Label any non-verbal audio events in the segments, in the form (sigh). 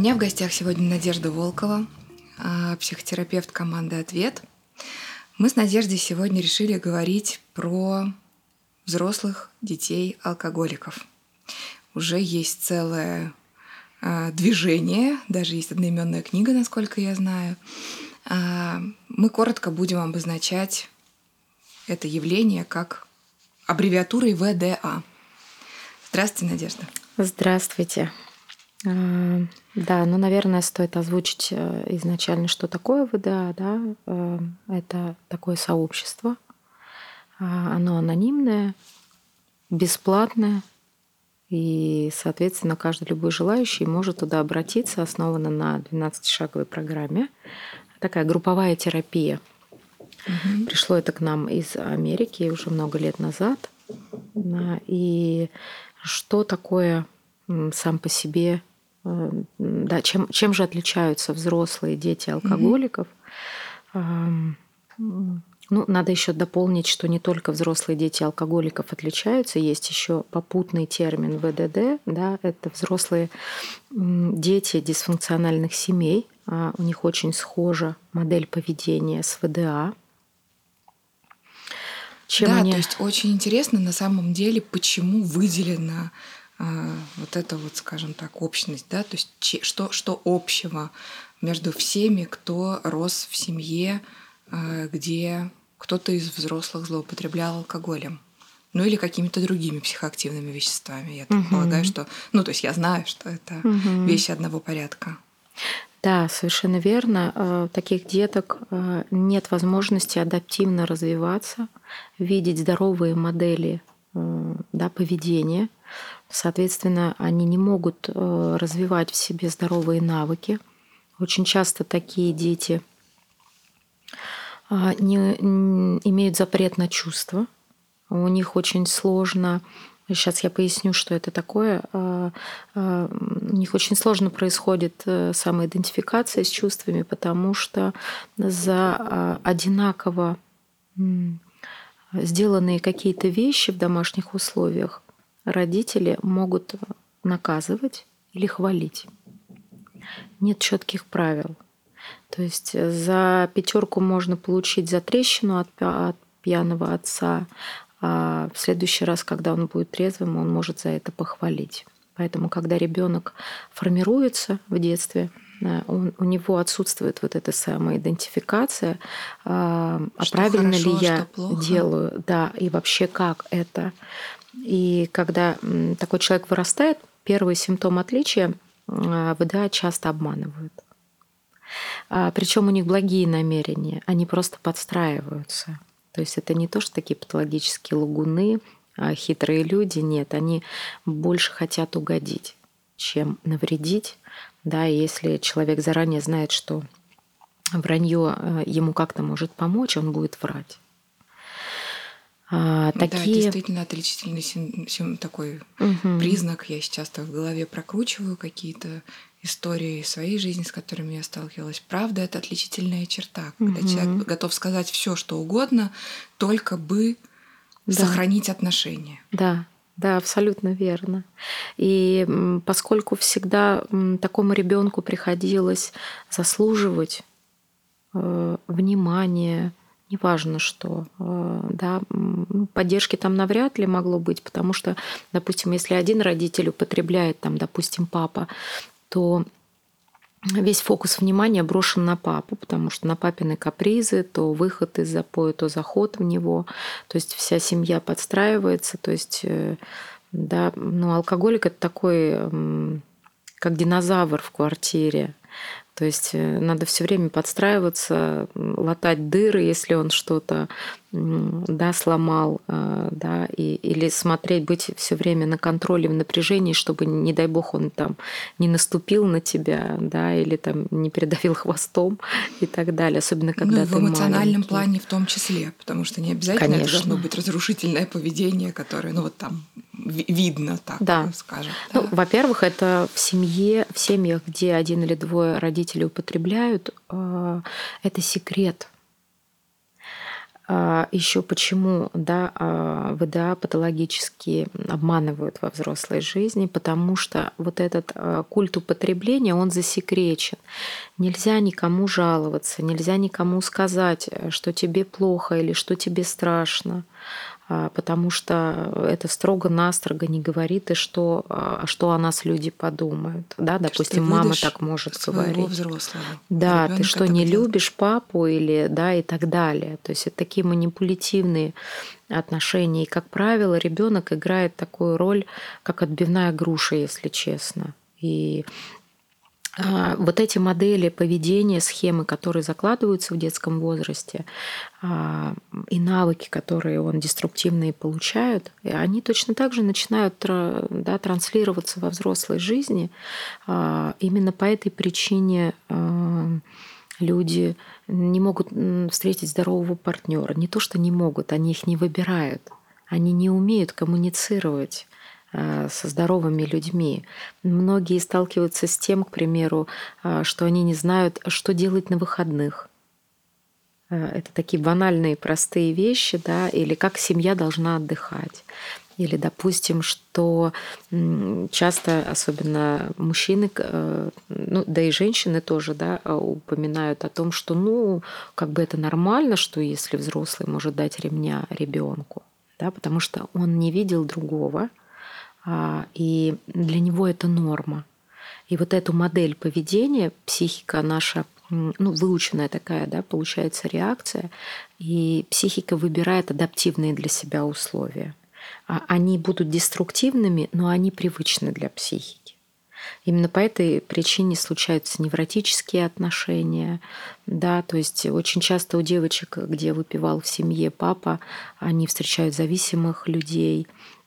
меня в гостях сегодня Надежда Волкова, а, психотерапевт команды «Ответ». Мы с Надеждой сегодня решили говорить про взрослых детей алкоголиков. Уже есть целое а, движение, даже есть одноименная книга, насколько я знаю. А, мы коротко будем обозначать это явление как аббревиатурой ВДА. Здравствуйте, Надежда. Здравствуйте. Да, ну, наверное, стоит озвучить э, изначально, что такое ВДА. Да? Это такое сообщество. А, оно анонимное, бесплатное, и, соответственно, каждый любой желающий может туда обратиться, основано на 12-шаговой программе. Такая групповая терапия. Угу. Пришло это к нам из Америки уже много лет назад. И что такое сам по себе да, чем, чем же отличаются взрослые дети алкоголиков? Mm-hmm. Ну, надо еще дополнить, что не только взрослые дети алкоголиков отличаются, есть еще попутный термин ВДД, да, это взрослые дети дисфункциональных семей, а у них очень схожа модель поведения с ВДА. Чем да, они... то есть очень интересно на самом деле, почему выделено вот это вот, скажем так, общность, да, то есть что, что общего между всеми, кто рос в семье, а, где кто-то из взрослых злоупотреблял алкоголем. Ну или какими-то другими психоактивными веществами. Я так угу. полагаю, что... Ну, то есть я знаю, что это угу. вещи одного порядка. Да, совершенно верно. А, таких деток нет возможности адаптивно развиваться, видеть здоровые модели да, поведения, Соответственно, они не могут э, развивать в себе здоровые навыки. Очень часто такие дети а, не, имеют запрет на чувства. У них очень сложно Сейчас я поясню, что это такое. А, а, у них очень сложно происходит э, самоидентификация с чувствами, потому что за одинаково сделанные какие-то вещи в домашних условиях родители могут наказывать или хвалить. Нет четких правил. То есть э, за пятерку можно получить за трещину от, от пьяного отца, а в следующий раз, когда он будет трезвым, он может за это похвалить. Поэтому, когда ребенок формируется в детстве, э, он, у него отсутствует вот эта самоидентификация, а, а правильно хорошо, ли я делаю, да, и вообще как это. И когда такой человек вырастает, первый симптом отличия а, ВДА часто обманывают. А, Причем у них благие намерения, они просто подстраиваются. То есть это не то, что такие патологические лугуны, а хитрые люди, нет, они больше хотят угодить, чем навредить. Да, если человек заранее знает, что вранье э, ему как-то может помочь, он будет врать. А, такие... Да, действительно отличительный сим, сим, такой угу. признак. Я сейчас так в голове прокручиваю какие-то истории своей жизни, с которыми я сталкивалась. Правда, это отличительная черта, когда угу. человек готов сказать все, что угодно, только бы да. сохранить отношения. Да, да, абсолютно верно. И поскольку всегда такому ребенку приходилось заслуживать э, внимания, неважно что, э, да, поддержки там навряд ли могло быть, потому что, допустим, если один родитель употребляет, там, допустим, папа, то весь фокус внимания брошен на папу, потому что на папины капризы, то выход из запоя, то заход в него, то есть вся семья подстраивается, то есть, э, да, ну, алкоголик это такой, как динозавр в квартире, то есть э, надо все время подстраиваться, латать дыры, если он что-то да, сломал, э, да, и, или смотреть, быть все время на контроле, в напряжении, чтобы, не дай бог, он там не наступил на тебя, да, или там не передавил (laughs) хвостом и так далее, особенно когда ну, ты в эмоциональном маленький. плане в том числе, потому что не обязательно Конечно. это должно быть разрушительное поведение, которое, ну вот там видно так, да. скажем. Да? Ну, во-первых, это в семье, в семьях, где один или двое родителей употребляют, э, это секрет а, еще почему да, а, ВДА патологически обманывают во взрослой жизни, потому что вот этот а, культ употребления, он засекречен. Нельзя никому жаловаться, нельзя никому сказать, что тебе плохо или что тебе страшно. А, потому что это строго-настрого не говорит, и что, а, что о нас люди подумают. Да, допустим, мама так может говорить. взрослого. Да, ты что, не делает? любишь папу или да, и так далее. То есть это такие манипулятивные отношения. И, как правило, ребенок играет такую роль, как отбивная груша, если честно. И а, вот эти модели поведения, схемы, которые закладываются в детском возрасте, а, и навыки, которые он деструктивные получает, они точно так же начинают да, транслироваться во взрослой жизни. А, именно по этой причине люди не могут встретить здорового партнера. Не то, что не могут, они их не выбирают. Они не умеют коммуницировать со здоровыми людьми. Многие сталкиваются с тем, к примеру, э, что они не знают, что делать на выходных. Э, это такие банальные, простые вещи, да, или как семья должна отдыхать. Или, допустим, что часто, особенно мужчины, ну, да и женщины тоже, да, упоминают о том, что, ну, как бы это нормально, что если взрослый может дать ремня ребенку, да, потому что он не видел другого, и для него это норма. И вот эту модель поведения, психика наша, ну, выученная такая, да, получается реакция, и психика выбирает адаптивные для себя условия. А они будут деструктивными, но они привычны для психики. Именно по этой причине случаются невротические отношения, да, то есть очень часто у девочек, где выпивал в семье папа, они встречают зависимых людей, а,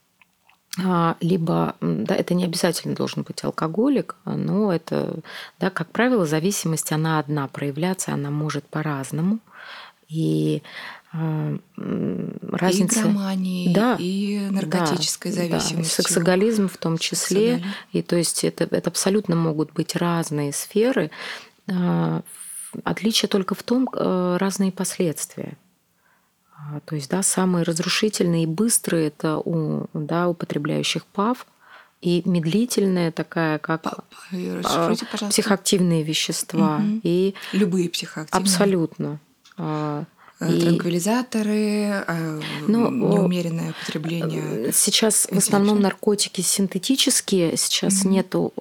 либо, да, это не обязательно должен быть алкоголик, но это, да, как правило, зависимость, она одна, проявляться она может по-разному. И э, разница... И громании, да, и наркотической да, зависимости. Да, сексоголизм в том числе. Сексоголизм. И то есть это, это абсолютно могут быть разные сферы. Отличие только в том, э, разные последствия. А, то есть, да, самые разрушительные и быстрые это у да, употребляющих ПАВ, и медлительная такая, как а, психоактивные вещества. Угу. И Любые психоактивные. Абсолютно. А, э, и... Транквилизаторы, ну, неумеренное употребление. Э, сейчас в основном наркотики синтетические, сейчас угу. нету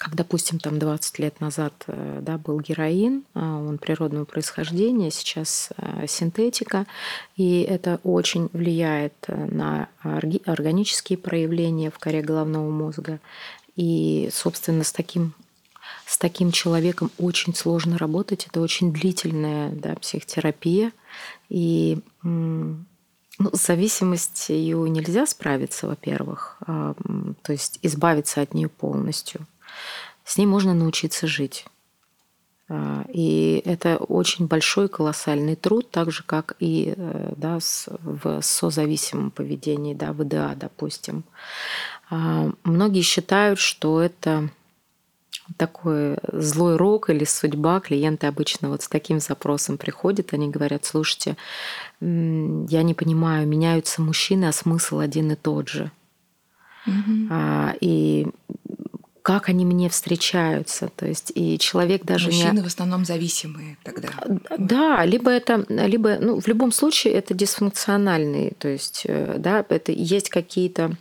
как, допустим, там 20 лет назад э, да, был героин, а, он природного происхождения, сейчас э, синтетика, и это очень влияет э, на органические проявления в коре головного мозга. И, собственно, с таким с таким человеком очень сложно работать. Это очень длительная да, психотерапия. И ну, с зависимостью нельзя справиться, во-первых, а, то есть избавиться от нее полностью с ней можно научиться жить. А, и это очень большой, колоссальный труд, так же, как и э, да, в созависимом поведении, да, ВДА, допустим. А, многие считают, что это такой злой рок или судьба. Клиенты обычно вот с таким запросом приходят, они говорят, слушайте, я не понимаю, меняются мужчины, а смысл один и тот же. Mm-hmm. И как они мне встречаются. То есть и человек даже Мужчины не... в основном зависимые тогда. Да, либо это, либо, ну, в любом случае это дисфункциональные, то есть, э, да, это есть какие-то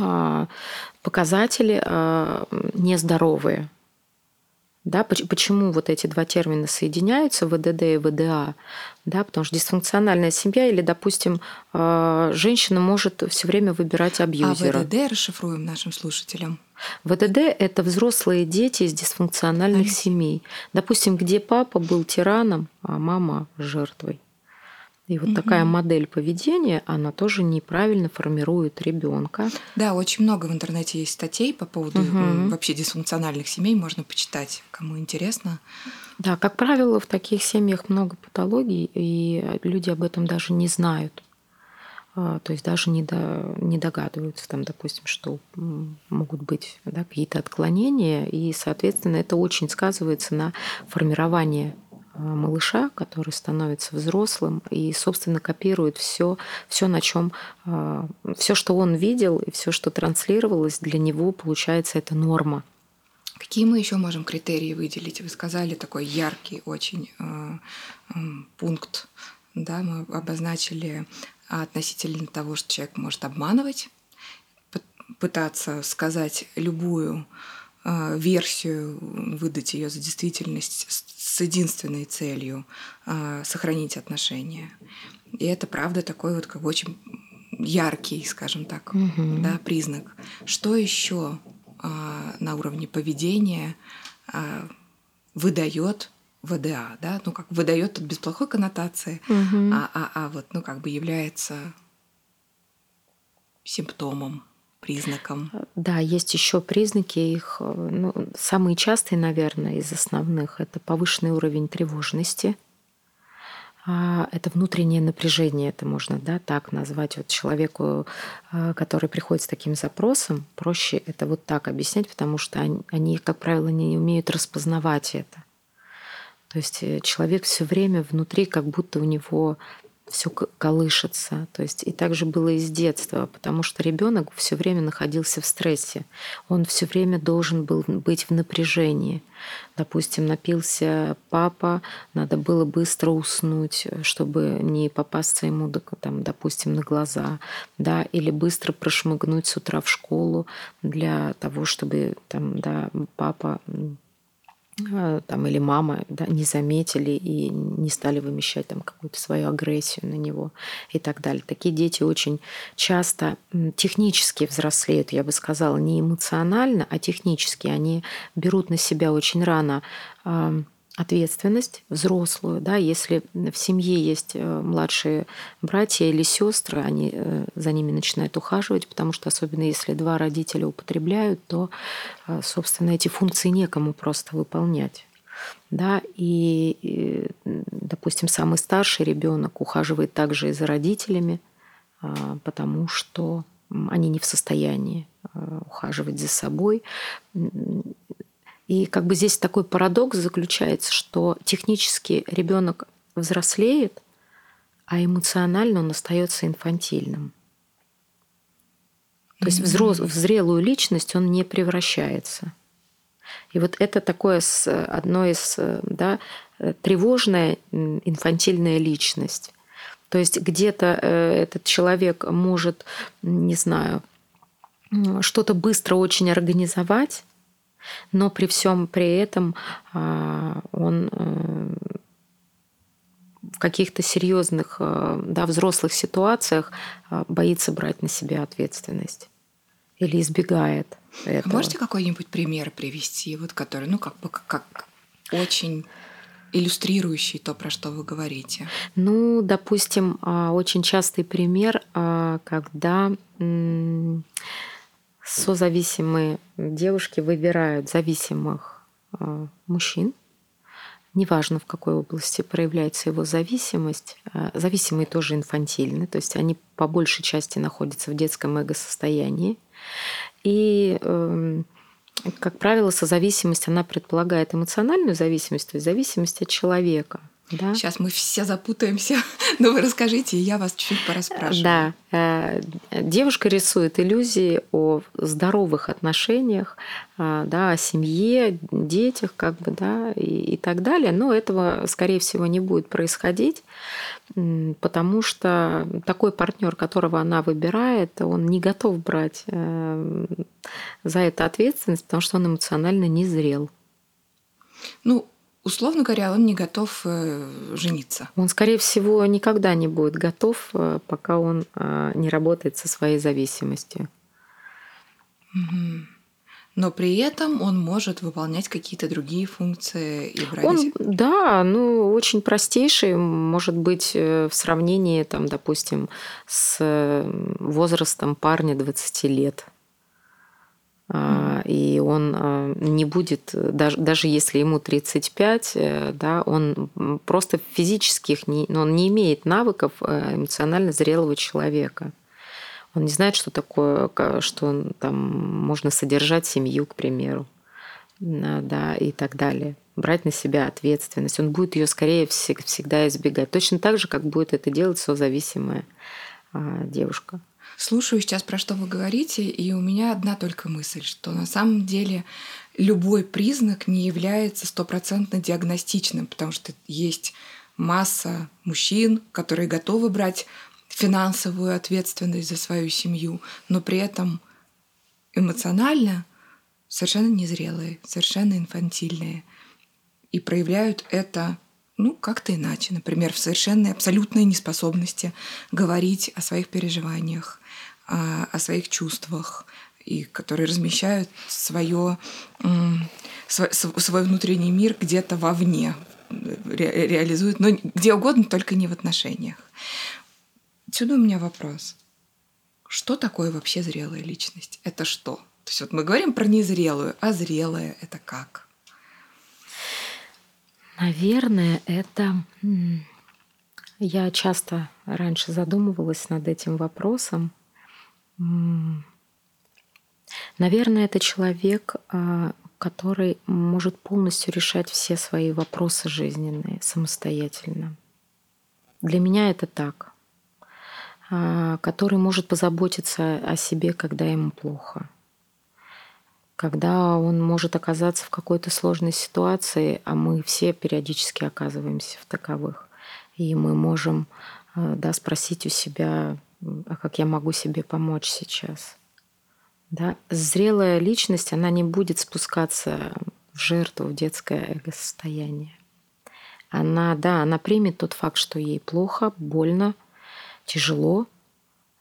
а, показатели а, нездоровые. Да, почему вот эти два термина соединяются, ВДД и ВДА? Да, потому что дисфункциональная семья или, допустим, а, женщина может все время выбирать абьюзера. А ВДД расшифруем нашим слушателям. ВДД – это взрослые дети из дисфункциональных Конечно. семей. Допустим, где папа был тираном, а мама – жертвой. И вот угу. такая модель поведения, она тоже неправильно формирует ребенка. Да, очень много в интернете есть статей по поводу угу. вообще дисфункциональных семей, можно почитать, кому интересно. Да, как правило, в таких семьях много патологий, и люди об этом даже не знают. А, то есть даже не, до, не догадываются, там, допустим, что могут быть да, какие-то отклонения, и, соответственно, это очень сказывается на формировании малыша, который становится взрослым и, собственно, копирует все, все на чем, все, что он видел и все, что транслировалось, для него получается это норма. Какие мы еще можем критерии выделить? Вы сказали такой яркий очень э, э, пункт, да, мы обозначили относительно того, что человек может обманывать, пытаться сказать любую э, версию, выдать ее за действительность с единственной целью э, сохранить отношения. И это правда такой вот как бы очень яркий, скажем так, угу. да, признак. Что еще а, на уровне поведения а, выдает ВДА, да, ну как выдает тут без плохой коннотации, угу. а, а, а вот ну как бы является симптомом, признаком. Да, есть еще признаки их, ну, самые частые, наверное, из основных это повышенный уровень тревожности, а, это внутреннее напряжение, это можно да, так назвать. Вот человеку, а, который приходит с таким запросом, проще это вот так объяснять, потому что они, они как правило, не умеют распознавать это. То есть э, человек все время внутри, как будто у него все колышется. То есть и так же было и с детства, потому что ребенок все время находился в стрессе. Он все время должен был быть в напряжении. Допустим, напился папа, надо было быстро уснуть, чтобы не попасться ему, там, допустим, на глаза, да, или быстро прошмыгнуть с утра в школу для того, чтобы там, да, папа там, или мама да, не заметили и не стали вымещать там какую-то свою агрессию на него и так далее. Такие дети очень часто технически взрослеют, я бы сказала, не эмоционально, а технически. Они берут на себя очень рано ответственность взрослую, да, если в семье есть э, младшие братья или сестры, они э, за ними начинают ухаживать, потому что особенно если два родителя употребляют, то, э, собственно, эти функции некому просто выполнять. Да, и, и, допустим, самый старший ребенок ухаживает также и за родителями, потому что они не в состоянии ухаживать за собой. И как бы здесь такой парадокс заключается, что технически ребенок взрослеет, а эмоционально он остается инфантильным. То есть взрос, в зрелую личность он не превращается. И вот это такое одно из да, тревожная инфантильная личность. То есть где-то э, этот человек может, не знаю, что-то быстро очень организовать, но при всем при этом а, он э, в каких-то серьезных, э, да, взрослых ситуациях а, боится брать на себя ответственность или избегает этого. можете какой-нибудь пример привести, вот который, ну, как бы как очень иллюстрирующий то, про что вы говорите? Ну, допустим, а, очень частый пример, когда созависимые девушки выбирают зависимых а, мужчин, неважно в какой области проявляется его зависимость, а, зависимые тоже инфантильны, то есть они по большей части находятся в детском эго-состоянии. И эм, как правило, созависимость, она предполагает эмоциональную зависимость, то есть зависимость от человека – да. Сейчас мы все запутаемся, (laughs) но вы расскажите, и я вас чуть-чуть пораспрашиваю. Да. Э, девушка рисует иллюзии о здоровых отношениях, э, да, о семье, детях, как бы, да, и, и так далее. Но этого, скорее всего, не будет происходить, потому что такой партнер, которого она выбирает, он не готов брать э, за это ответственность, потому что он эмоционально не зрел. Ну, условно говоря, он не готов э, жениться. Он, скорее всего, никогда не будет готов, э, пока он э, не работает со своей зависимостью. Угу. Но при этом он может выполнять какие-то другие функции и брать. Он, да, ну очень простейший, может быть, в сравнении, там, допустим, с возрастом парня 20 лет. А, и он а, не будет, даже, даже если ему 35, э, да, он просто физических, не, ну, он не имеет навыков э, эмоционально зрелого человека. Он не знает, что такое, что там можно содержать семью, к примеру, да, и так далее. брать на себя ответственность, он будет ее скорее всегда избегать. Точно так же, как будет это делать созависимая а, девушка. Слушаю сейчас, про что вы говорите, и у меня одна только мысль, что на самом деле любой признак не является стопроцентно диагностичным, потому что есть масса мужчин, которые готовы брать финансовую ответственность за свою семью, но при этом эмоционально совершенно незрелые, совершенно инфантильные. И проявляют это ну, как-то иначе. Например, в совершенной абсолютной неспособности говорить о своих переживаниях, о, своих чувствах, и которые размещают свое, свой, внутренний мир где-то вовне, ре, реализуют, но где угодно, только не в отношениях. Отсюда у меня вопрос. Что такое вообще зрелая личность? Это что? То есть вот мы говорим про незрелую, а зрелая это как? Наверное, это... Я часто раньше задумывалась над этим вопросом. Наверное, это человек, а, который может полностью решать все свои вопросы жизненные самостоятельно. Для меня это так. А, который может позаботиться о себе, когда ему плохо. Когда он может оказаться в какой-то сложной ситуации, а мы все периодически оказываемся в таковых. И мы можем а, да, спросить у себя, а как я могу себе помочь сейчас. Да? Зрелая личность, она не будет спускаться в жертву, в детское эго-состояние. Она, да, она примет тот факт, что ей плохо, больно, тяжело,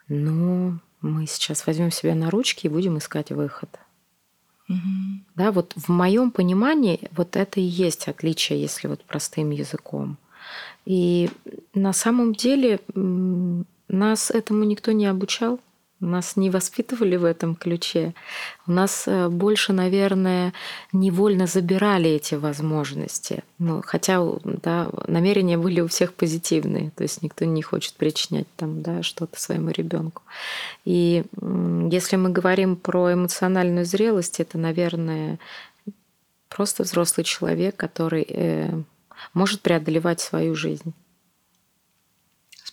но мы сейчас возьмем себя на ручки и будем искать выход. Угу. Да, вот в моем понимании вот это и есть отличие, если вот простым языком. И на самом деле нас этому никто не обучал. Нас не воспитывали в этом ключе. У нас э, больше, наверное, невольно забирали эти возможности. Ну, хотя да, намерения были у всех позитивные. То есть никто не хочет причинять там, да, что-то своему ребенку. И если мы говорим про эмоциональную зрелость, это, наверное, просто взрослый человек, который э, может преодолевать свою жизнь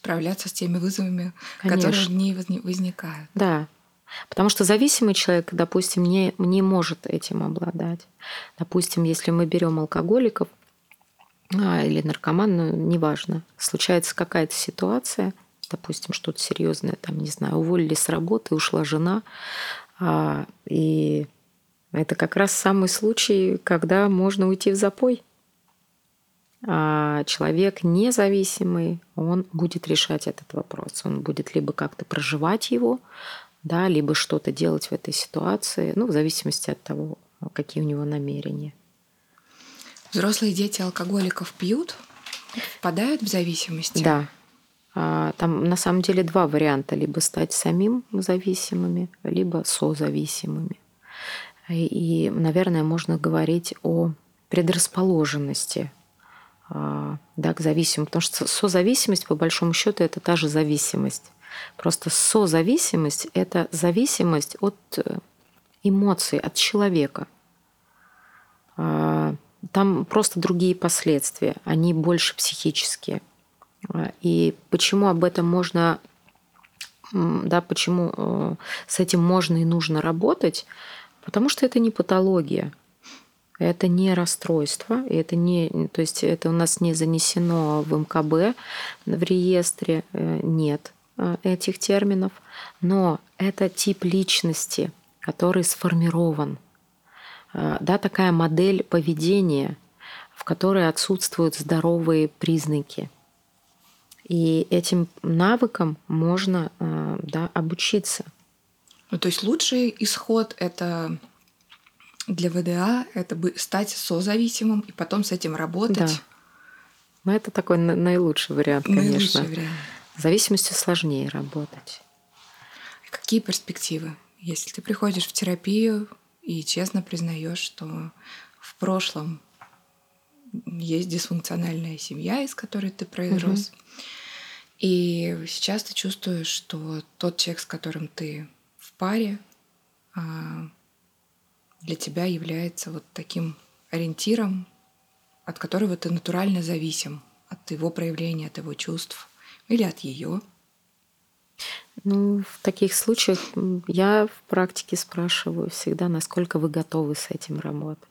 справляться с теми вызовами, Конечно. которые в ней возникают. Да. Потому что зависимый человек, допустим, не, не может этим обладать. Допустим, если мы берем алкоголиков а, или наркоман, ну, неважно, случается какая-то ситуация, допустим, что-то серьезное, там, не знаю, уволили с работы, ушла жена, а, и это как раз самый случай, когда можно уйти в запой. А человек независимый, он будет решать этот вопрос. Он будет либо как-то проживать его, да, либо что-то делать в этой ситуации, ну, в зависимости от того, какие у него намерения. Взрослые дети алкоголиков пьют, впадают в зависимость? Да. А, там на самом деле два варианта. Либо стать самим зависимыми, либо созависимыми. И, наверное, можно говорить о предрасположенности да, к зависимым. Потому что созависимость, по большому счету, это та же зависимость. Просто созависимость – это зависимость от э, эмоций, от человека. А, там просто другие последствия, они больше психические. А, и почему об этом можно, да, почему э, с этим можно и нужно работать? Потому что это не патология. Это не расстройство, это не, то есть это у нас не занесено в МКБ, в реестре э, нет э, этих терминов, но это тип личности, который сформирован. Э, да, такая модель поведения, в которой отсутствуют здоровые признаки. И этим навыкам можно да, обучиться. Ну, то есть лучший исход это для ВДА это бы стать созависимым и потом с этим работать. Да. Ну, это такой наилучший вариант, конечно. Наилучший вариант. В зависимости сложнее работать. Какие перспективы? Если ты приходишь в терапию и честно признаешь, что в прошлом есть дисфункциональная семья, из которой ты произрос, угу. и сейчас ты чувствуешь, что тот человек, с которым ты в паре, а, для тебя является вот таким ориентиром, от которого ты натурально зависим, от его проявления, от его чувств или от ее? Ну, в таких случаях я в практике спрашиваю всегда, насколько вы готовы с этим работать.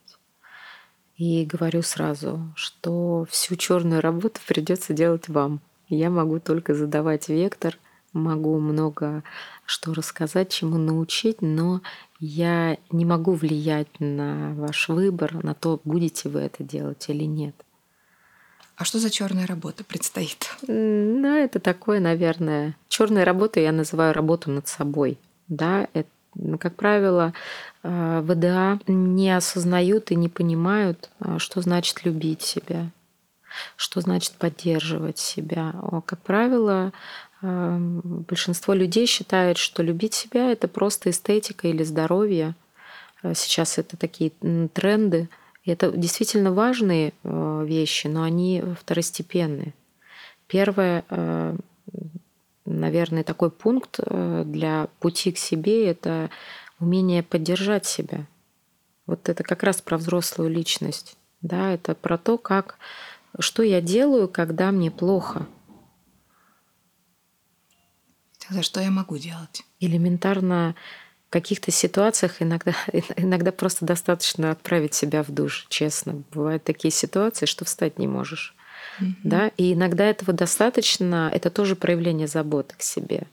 И говорю сразу, что всю черную работу придется делать вам. Я могу только задавать вектор, могу много что рассказать, чему научить, но я не могу влиять на ваш выбор, на то, будете вы это делать или нет. А что за черная работа предстоит? Ну, это такое, наверное, черная работа я называю работу над собой. Да, это как правило, э, ВДА не осознают и не понимают, э, что значит любить себя, что значит поддерживать себя. Как правило, большинство людей считает, что любить себя это просто эстетика или здоровье. Сейчас это такие тренды. И это действительно важные вещи, но они второстепенные. Первое наверное, такой пункт э, для пути к себе – это умение поддержать себя. Вот это как раз про взрослую личность. Да, это про то, как, что я делаю, когда мне плохо. За что я могу делать? Элементарно в каких-то ситуациях иногда, иногда просто достаточно отправить себя в душ, честно. Бывают такие ситуации, что встать не можешь. Да? И иногда этого достаточно, это тоже проявление заботы к себе.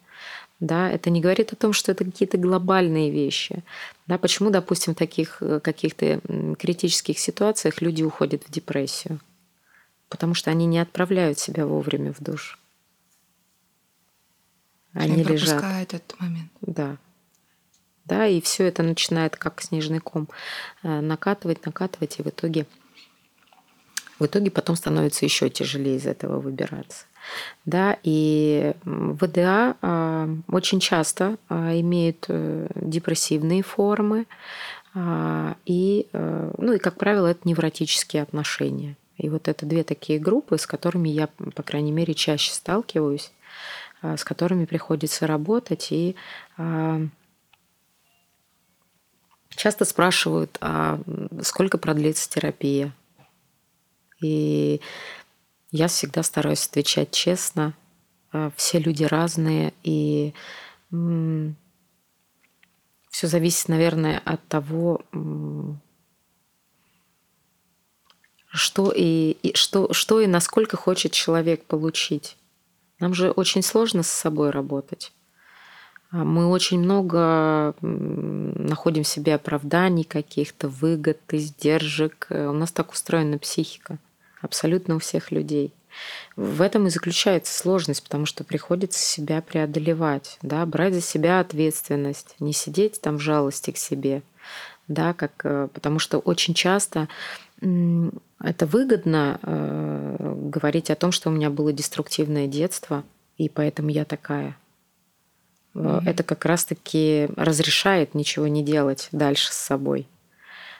Да, это не говорит о том, что это какие-то глобальные вещи. Да, почему, допустим, в таких э, каких-то критических ситуациях люди уходят в депрессию? Потому что они не отправляют себя вовремя в душ. Они, они лежат. этот момент. Да. Да, и все это начинает как снежный ком э, накатывать, накатывать, и в итоге в итоге потом становится еще тяжелее из этого выбираться. Да, и ВДА а, очень часто а, имеют э, депрессивные формы, а, и, э, ну и, как правило, это невротические отношения. И вот это две такие группы, с которыми я, по крайней мере, чаще сталкиваюсь, с которыми приходится работать. И часто спрашивают, а сколько продлится терапия? И я всегда стараюсь отвечать честно. Э, все люди разные, и все зависит, наверное, от того, что и, и что, что и насколько хочет человек получить. Нам же очень сложно с собой работать. А мы очень много находим в себе оправданий каких-то, выгод, издержек. Э, у нас так устроена психика абсолютно у всех людей. В этом и заключается сложность, потому что приходится себя преодолевать, да, брать за себя ответственность, не сидеть там в жалости к себе, да, как, э, потому что очень часто это выгодно э, говорить о том, что у меня было деструктивное детство, и поэтому я такая. Mm-hmm. Это как раз-таки разрешает ничего не делать дальше с собой.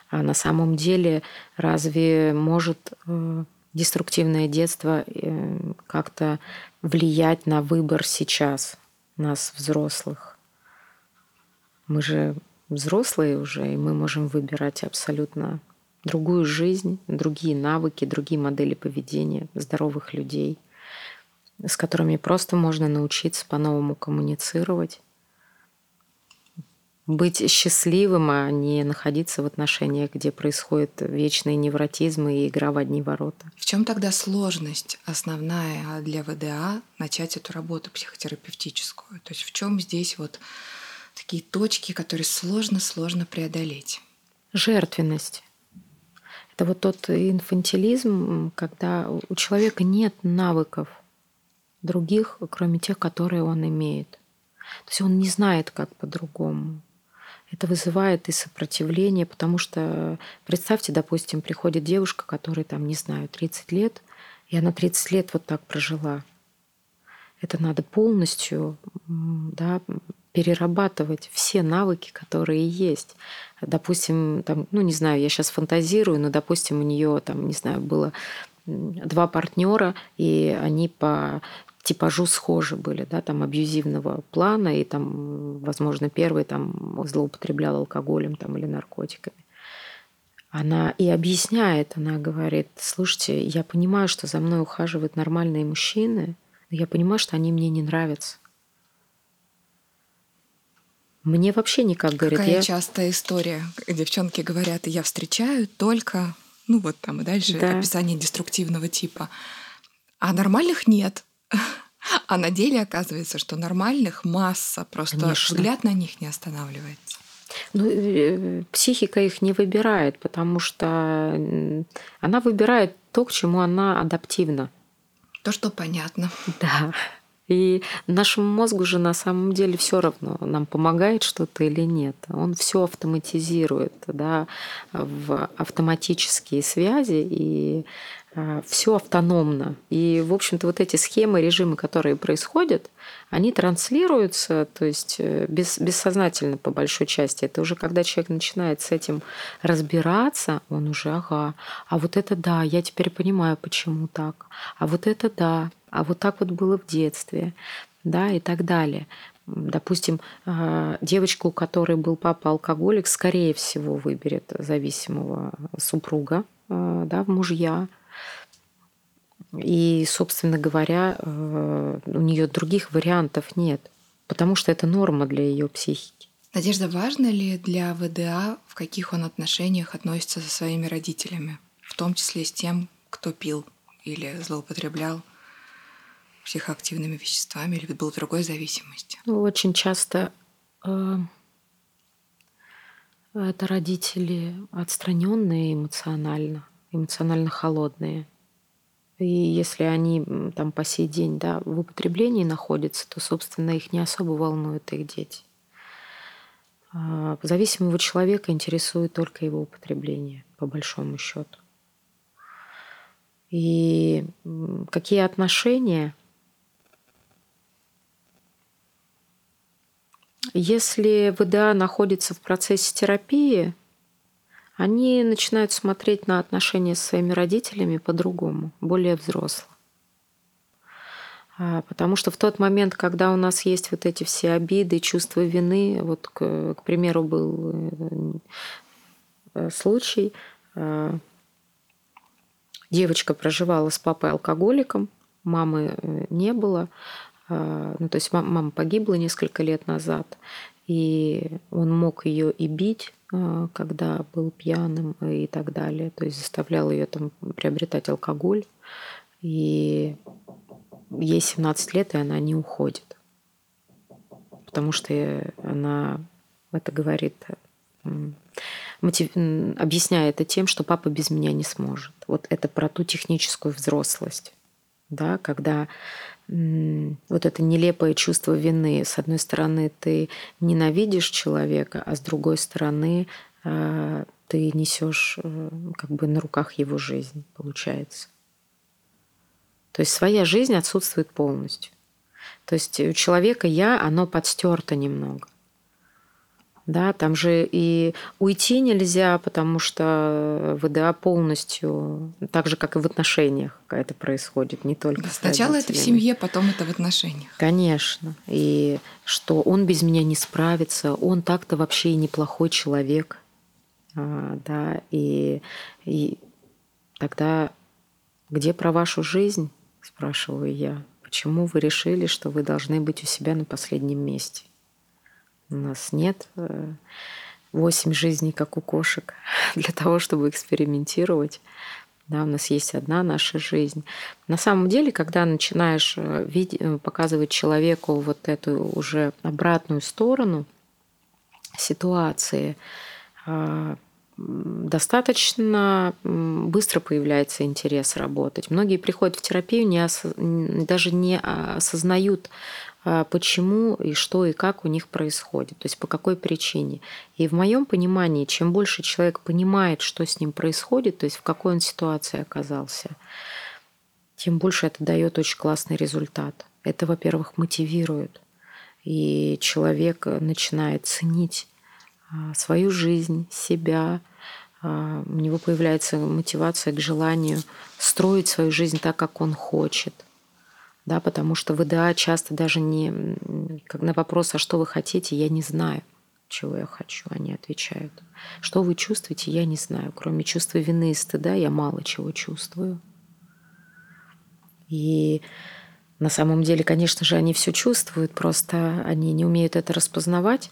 А на самом деле разве может э, деструктивное детство э, как-то влиять на выбор сейчас нас, взрослых? Мы же взрослые уже, и мы можем выбирать абсолютно другую жизнь, другие навыки, другие модели поведения здоровых людей, с которыми просто можно научиться по-новому коммуницировать быть счастливым, а не находиться в отношениях, где происходит вечный невротизм и игра в одни ворота. В чем тогда сложность основная для ВДА начать эту работу психотерапевтическую? То есть в чем здесь вот такие точки, которые сложно-сложно преодолеть? Жертвенность. Это вот тот инфантилизм, когда у человека нет навыков других, кроме тех, которые он имеет. То есть он не знает, как по-другому это вызывает и сопротивление, потому что представьте, допустим, приходит девушка, которой там, не знаю, 30 лет, и она 30 лет вот так прожила. Это надо полностью да, перерабатывать все навыки, которые есть. Допустим, там, ну не знаю, я сейчас фантазирую, но, допустим, у нее там, не знаю, было два партнера, и они по типажу схожи были, да, там абьюзивного плана, и там, возможно, первый там злоупотреблял алкоголем там, или наркотиками. она и объясняет, она говорит, слушайте, я понимаю, что за мной ухаживают нормальные мужчины, но я понимаю, что они мне не нравятся. Мне вообще никак, говорит, Какая я... частая история. Девчонки говорят, я встречаю только, ну вот там и дальше Да. описание деструктивного типа. А нормальных нет. (laughs) А на деле оказывается, что нормальных масса, просто Конечно. взгляд на них не останавливается. Ну, э, психика их не выбирает, потому что она выбирает то, к чему она адаптивна. То, что понятно. Да. И нашему мозгу же на самом деле все равно, нам помогает что-то или нет. Он все автоматизирует, да, в автоматические связи и все автономно. И, в общем-то, вот эти схемы, режимы, которые происходят, они транслируются, то есть э, без, бессознательно по большой части. Это уже когда человек начинает с этим разбираться, он уже, ага, а вот это да, я теперь понимаю, почему так, а вот это да, а вот так вот было в детстве, да, и так далее. Допустим, э, девочка, у которой был папа алкоголик, скорее всего выберет зависимого супруга, э, да, в мужья. И, собственно говоря, э, у нее других вариантов нет, потому что это норма для ее психики. Надежда, важно ли для ВДА, в каких он отношениях относится со своими родителями, в том числе с тем, кто пил или злоупотреблял психоактивными веществами или был в другой зависимости? Ну, очень часто э, это родители отстраненные эмоционально, эмоционально холодные. И если они там по сей день да, в употреблении находятся, то, собственно, их не особо волнуют их дети. А зависимого человека интересует только его употребление, по большому счету. И какие отношения Если ВДА находится в процессе терапии, они начинают смотреть на отношения с своими родителями по-другому, более взросло. Потому что в тот момент, когда у нас есть вот эти все обиды, чувства вины, вот, к, к примеру, был случай, девочка проживала с папой алкоголиком, мамы не было, ну, то есть мама погибла несколько лет назад, и он мог ее и бить, когда был пьяным и так далее, то есть заставлял ее там приобретать алкоголь, и ей 17 лет, и она не уходит, потому что она это говорит, мотив... объясняя это тем, что папа без меня не сможет. Вот это про ту техническую взрослость, да, когда вот это нелепое чувство вины. С одной стороны, ты ненавидишь человека, а с другой стороны, ты несешь как бы на руках его жизнь, получается. То есть своя жизнь отсутствует полностью. То есть у человека я, оно подстерто немного. Да, там же и уйти нельзя, потому что ВДА полностью, так же, как и в отношениях, это происходит, не только да, Сначала это в семье, потом это в отношениях. Конечно. И что он без меня не справится, он так-то вообще и неплохой человек. А, да, и, и тогда где про вашу жизнь, спрашиваю я, почему вы решили, что вы должны быть у себя на последнем месте? У нас нет восемь жизней, как у кошек, (laughs) для того, чтобы экспериментировать. Да, у нас есть одна наша жизнь. На самом деле, когда начинаешь видеть, показывать человеку вот эту уже обратную сторону ситуации, достаточно быстро появляется интерес работать. Многие приходят в терапию, не ос... даже не осознают почему и что и как у них происходит, то есть по какой причине. И в моем понимании, чем больше человек понимает, что с ним происходит, то есть в какой он ситуации оказался, тем больше это дает очень классный результат. Это, во-первых, мотивирует, и человек начинает ценить свою жизнь, себя, у него появляется мотивация к желанию строить свою жизнь так, как он хочет – да, потому что ВДА часто даже не, как на вопрос, а что вы хотите, я не знаю. чего я хочу, они отвечают. Что вы чувствуете, я не знаю. Кроме чувства вины и стыда я мало чего чувствую. И на самом деле, конечно же, они все чувствуют, просто они не умеют это распознавать.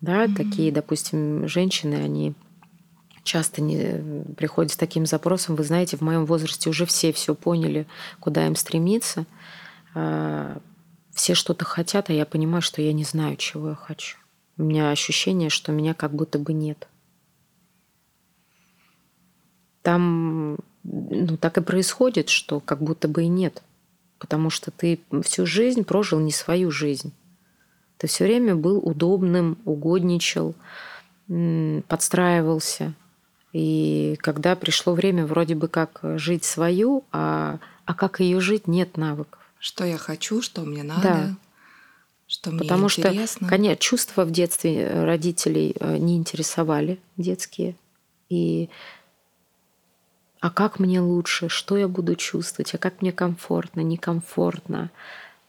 Да, mm-hmm. такие, допустим, женщины, они часто не приходят с таким запросом. Вы знаете, в моем возрасте уже все все поняли, куда им стремиться. А, все что-то хотят, а я понимаю, что я не знаю, чего я хочу. У меня ощущение, что меня как будто бы нет. Там ну, так и происходит, что как будто бы и нет. Потому что ты всю жизнь прожил не свою жизнь. Ты все время был удобным, угодничал, подстраивался. И когда пришло время вроде бы как жить свою, а, а как ее жить, нет навыков. Что я хочу, что мне надо, да. что мне Потому интересно. что, конечно, чувства в детстве родителей э, не интересовали детские. И а как мне лучше, что я буду чувствовать, а как мне комфортно, некомфортно.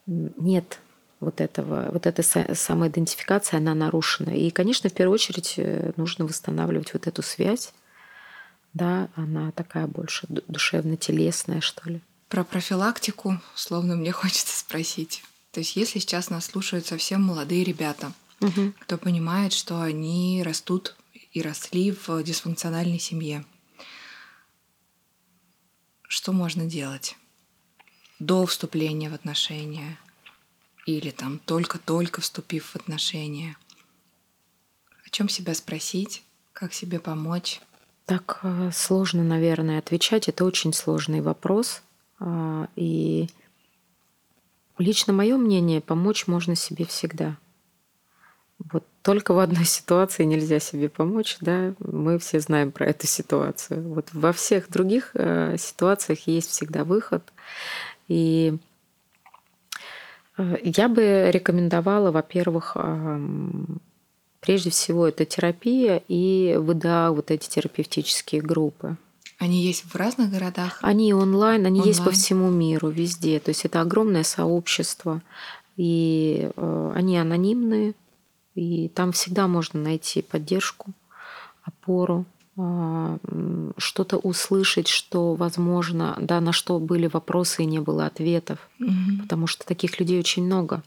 Нет, вот этого, вот эта самоидентификация, она нарушена. И, конечно, в первую очередь э, нужно восстанавливать вот эту связь. Да, она такая больше душевно-телесная, что ли. Про профилактику, словно мне (laughs) хочется спросить. То есть, если сейчас нас слушают совсем молодые ребята, угу. кто понимает, что они растут и росли в дисфункциональной семье, что можно делать до вступления в отношения? или там только-только вступив в отношения. О чем себя спросить, как себе помочь? Так э, сложно, наверное, отвечать. Это очень сложный вопрос. А, и лично мое мнение, помочь можно себе всегда. Вот только в одной (laughs) ситуации нельзя себе помочь, да, мы все знаем про эту ситуацию. Вот во всех других э, ситуациях есть всегда выход. И Э, я бы рекомендовала, во-первых, прежде всего это терапия и ВДА, вот эти терапевтические группы. Они есть в разных городах? Они онлайн, они онлайн. есть по всему миру, везде. То есть это огромное сообщество, и э, они анонимные, и там всегда можно найти поддержку, опору. А, что-то услышать, что, возможно, да, на что были вопросы и не было ответов, угу. потому что таких людей очень много.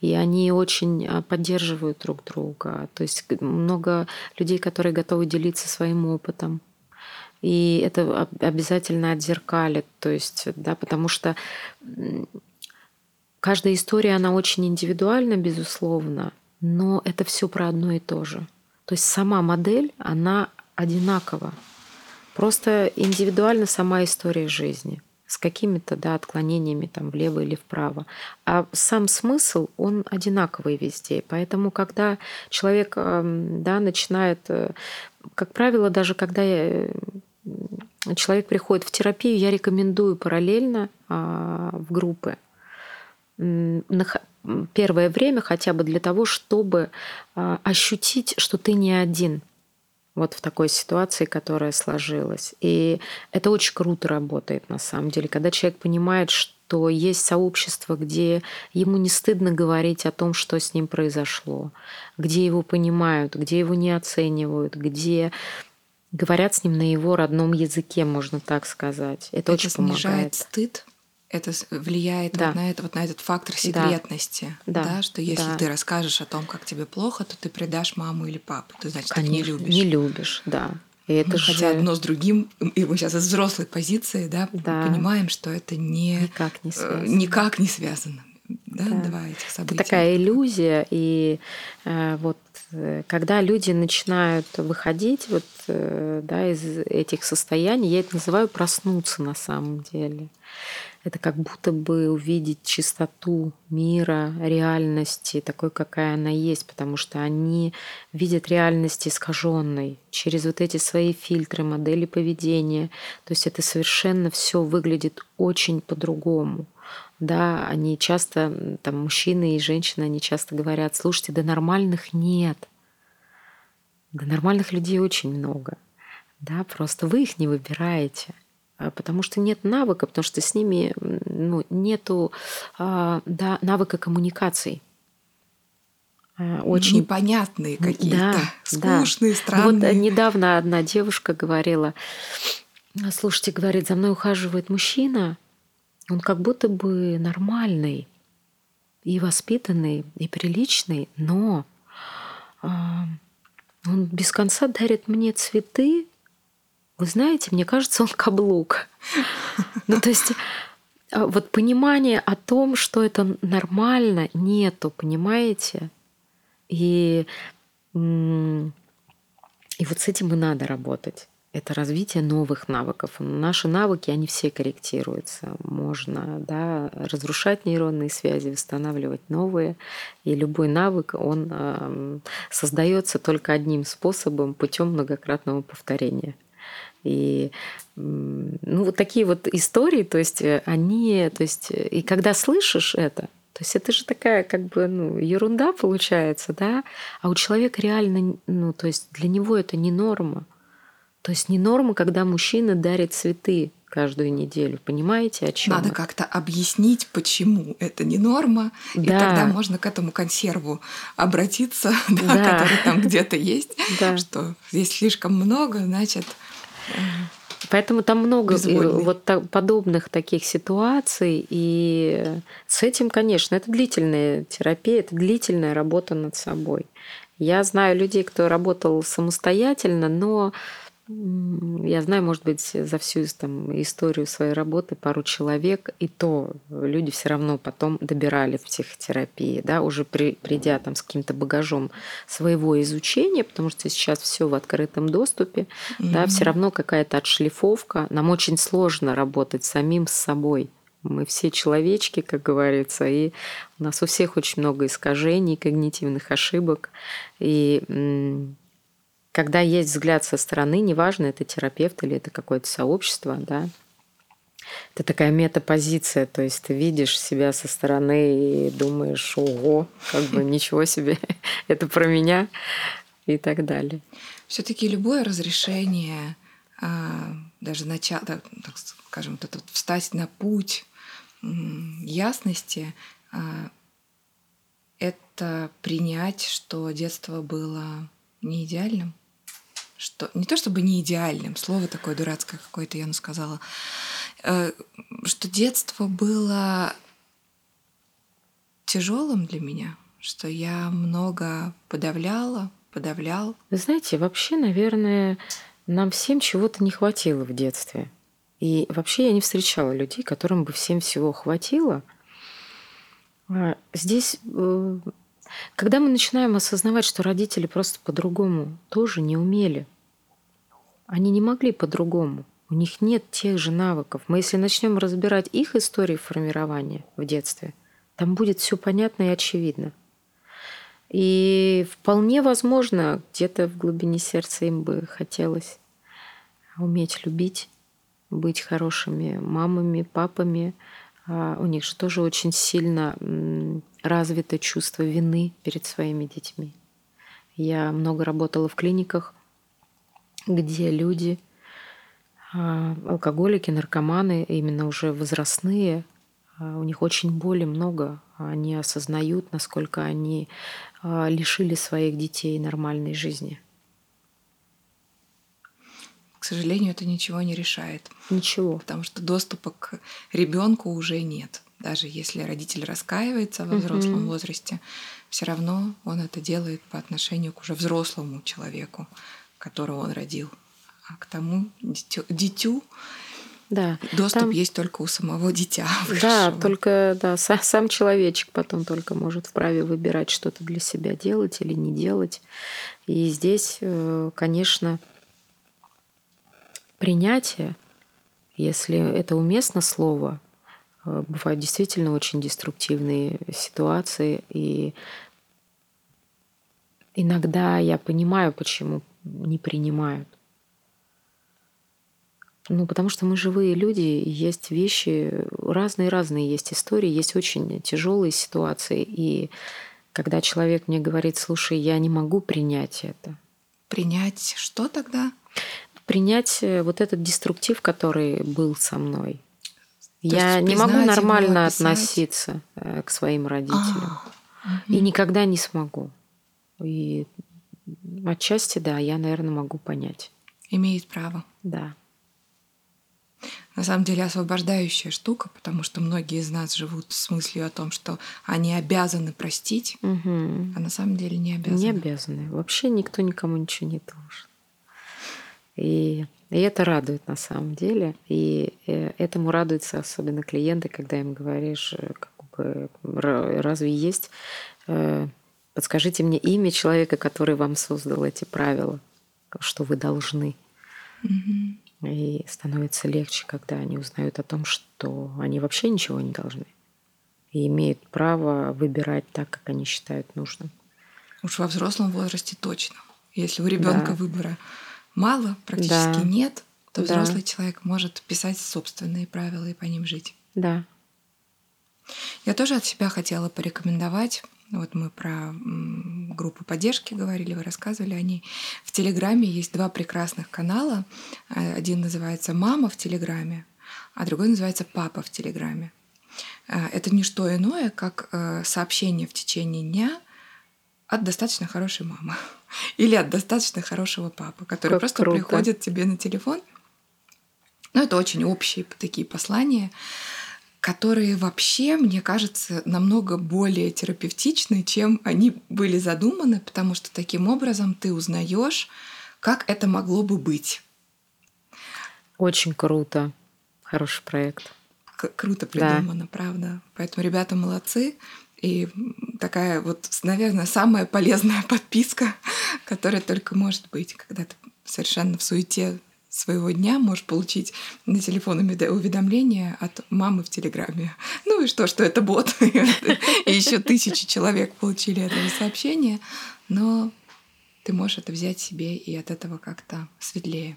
И они очень а, поддерживают друг друга. То есть много людей, которые готовы делиться своим опытом. И это обязательно отзеркалит. То есть, да, потому что каждая история, она очень индивидуальна, безусловно, но это все про одно и то же. То есть сама модель, она одинаково. Просто индивидуально сама история жизни с какими-то да, отклонениями там влево или вправо. А сам смысл, он одинаковый везде. Поэтому, когда человек эм, да, начинает, э, как правило, даже когда я, человек приходит в терапию, я рекомендую параллельно а, в группы первое время хотя бы для того, чтобы а, ощутить, что ты не один – вот в такой ситуации, которая сложилась. И это очень круто работает на самом деле, когда человек понимает, что есть сообщество, где ему не стыдно говорить о том, что с ним произошло, где его понимают, где его не оценивают, где говорят с ним на его родном языке, можно так сказать. Это, это очень снижает помогает. стыд это влияет да. вот на это вот на этот фактор секретности, да, да что если да. ты расскажешь о том, как тебе плохо, то ты предашь маму или папу, ты значит Конечно, не любишь. Не любишь, да. И это мы, же... Хотя одно с другим, и мы сейчас из взрослой позиции, да, да. понимаем, что это не никак не э, связано. Никак не связано. Да, да. Два этих события. Это такая иллюзия, и э, вот э, когда люди начинают выходить вот, э, да, из этих состояний, я это называю проснуться на самом деле это как будто бы увидеть чистоту мира, реальности, такой, какая она есть, потому что они видят реальность искаженной через вот эти свои фильтры, модели поведения. То есть это совершенно все выглядит очень по-другому. Да, они часто, там, мужчины и женщины, они часто говорят, слушайте, да нормальных нет. Да нормальных людей очень много. Да, просто вы их не выбираете. А, потому что нет навыка, потому что с ними ну, нету а, да, навыка коммуникаций. а, очень непонятные какие-то, да, скучные, да. странные. Вот недавно одна девушка говорила, слушайте, говорит, за мной ухаживает мужчина, он как будто бы нормальный и воспитанный, и приличный, но а, он без конца дарит мне цветы. Вы знаете, мне кажется, он каблук. Ну, то есть а, вот понимание о том, что это нормально, нету, понимаете? И, и вот с этим и надо работать. Это развитие новых навыков. Наши навыки, они все корректируются. Можно да, разрушать нейронные связи, восстанавливать новые. И любой навык, он э, создается только одним способом, путем многократного повторения. И ну, вот такие вот истории, то есть э, они, то есть, э, и когда слышишь это, то есть это же такая как бы ну, ерунда получается, да, а у человека реально, ну, то есть для него это не норма. То есть не норма, когда мужчина дарит цветы каждую неделю. Понимаете, о чем? Надо как-то объяснить, почему это не норма, да. и тогда можно к этому консерву обратиться, (laughs) да, да. который там где-то есть, да. что здесь слишком много, значит. Поэтому там много Безвольный. вот подобных таких ситуаций. И с этим, конечно, это длительная терапия, это длительная работа над собой. Я знаю людей, кто работал самостоятельно, но я знаю, может быть, за всю там, историю своей работы пару человек, и то люди все равно потом добирали в психотерапии, да, уже при, придя там с каким-то багажом своего изучения, потому что сейчас все в открытом доступе, mm-hmm. да, все равно какая-то отшлифовка. Нам очень сложно работать самим с собой. Мы все человечки, как говорится, и у нас у всех очень много искажений, когнитивных ошибок. И когда есть взгляд со стороны, неважно, это терапевт или это какое-то сообщество, да, это такая метапозиция, то есть ты видишь себя со стороны и думаешь, ого, как бы (laughs) ничего себе, (laughs) это про меня и так далее. Все-таки любое разрешение, а, даже начало, так скажем, это встать на путь ясности, а, это принять, что детство было не идеальным, что не то чтобы не идеальным, слово такое дурацкое какое-то я сказала, э, что детство было тяжелым для меня, что я много подавляла, подавлял. Знаете, вообще, наверное, нам всем чего-то не хватило в детстве. И вообще я не встречала людей, которым бы всем всего хватило. А здесь э, когда мы начинаем осознавать, что родители просто по-другому тоже не умели, они не могли по-другому, у них нет тех же навыков. Мы если начнем разбирать их истории формирования в детстве, там будет все понятно и очевидно. И вполне возможно, где-то в глубине сердца им бы хотелось уметь любить, быть хорошими мамами, папами, у них же тоже очень сильно развито чувство вины перед своими детьми. Я много работала в клиниках, где люди, а, алкоголики, наркоманы, именно уже возрастные, а, у них очень боли много. Они осознают, насколько они лишили своих детей нормальной жизни – к сожалению, это ничего не решает. Ничего. Потому что доступа к ребенку уже нет. Даже если родитель раскаивается во взрослом угу. возрасте, все равно он это делает по отношению к уже взрослому человеку, которого он родил. А к тому дитю, дитю да, доступ там... есть только у самого дитя. (laughs) Да, только да, сам человечек потом только может вправе выбирать что-то для себя делать или не делать. И здесь, э, конечно, принятие, если это уместно слово, э, бывают действительно очень деструктивные ситуации, и иногда я понимаю, почему не принимают. Ну, потому что мы живые люди, есть вещи, разные-разные есть истории, есть очень тяжелые ситуации. И когда человек мне говорит, слушай, я не могу принять это. Принять что тогда? Принять э, вот этот деструктив, который был со мной. То Я не могу нормально относиться э, к своим родителям. А, и никогда не смогу. И отчасти, да, я, наверное, могу понять. Имеет право. Да. На самом деле освобождающая штука, потому что многие из нас живут с мыслью о том, что они обязаны простить, угу. а на самом деле не обязаны. Не обязаны. Вообще никто никому ничего не должен. И, и это радует на самом деле. И э, этому радуются особенно клиенты, когда им говоришь, э, как бы, разве есть... Э, подскажите мне имя человека, который вам создал эти правила, что вы должны. И становится легче, когда они узнают о том, что они вообще ничего не должны. И имеют право выбирать так, как они считают нужным. Уж во взрослом возрасте точно. Если у ребенка да. выбора мало, практически да. нет, то да. взрослый человек может писать собственные правила и по ним жить. Да. Я тоже от себя хотела порекомендовать. Вот мы про группу поддержки говорили, вы рассказывали о ней. В Телеграме есть два прекрасных канала. Один называется «Мама в Телеграме», а другой называется «Папа в Телеграме». Это не что иное, как э, сообщение в течение дня от достаточно хорошей мамы или от достаточно хорошего папы, который как просто круто. приходит тебе на телефон. Ну, это очень общие такие послания, которые вообще, мне кажется, намного более терапевтичны, чем они были задуманы, потому что таким образом ты узнаешь, как это могло бы быть. Очень круто. Хороший проект. К- круто придумано, да. правда. Поэтому ребята молодцы. И такая вот, наверное, самая полезная (laughs) подписка, которая только может быть, когда ты совершенно в суете своего дня можешь получить на телефон уведомление от мамы в Телеграме. (laughs) Ну и что, что это бот. (laughs) И еще тысячи человек получили это сообщение. Но ты можешь это взять себе и от этого как-то светлее.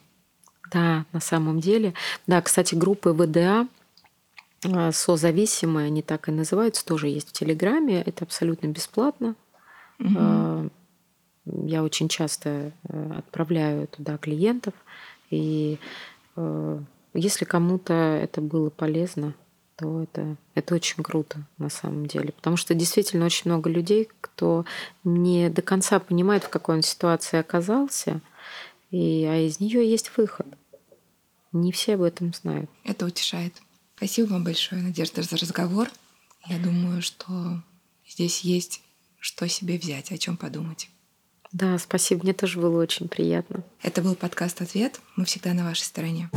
Да, на самом деле. Да, кстати, группы ВДА созависимые, они так и называются, тоже есть в Телеграме. Это абсолютно бесплатно. Угу. Я очень часто э, отправляю туда клиентов. И э, если кому-то это было полезно, то это, это очень круто на самом деле. Потому что действительно очень много людей, кто не до конца понимает, в какой он ситуации оказался, и, а из нее есть выход. Не все об этом знают. Это утешает. Спасибо вам большое, Надежда, за разговор. Я думаю, что здесь есть что себе взять, о чем подумать. Да, спасибо, мне тоже было очень приятно. Это был подкаст «Ответ». Мы всегда на вашей стороне.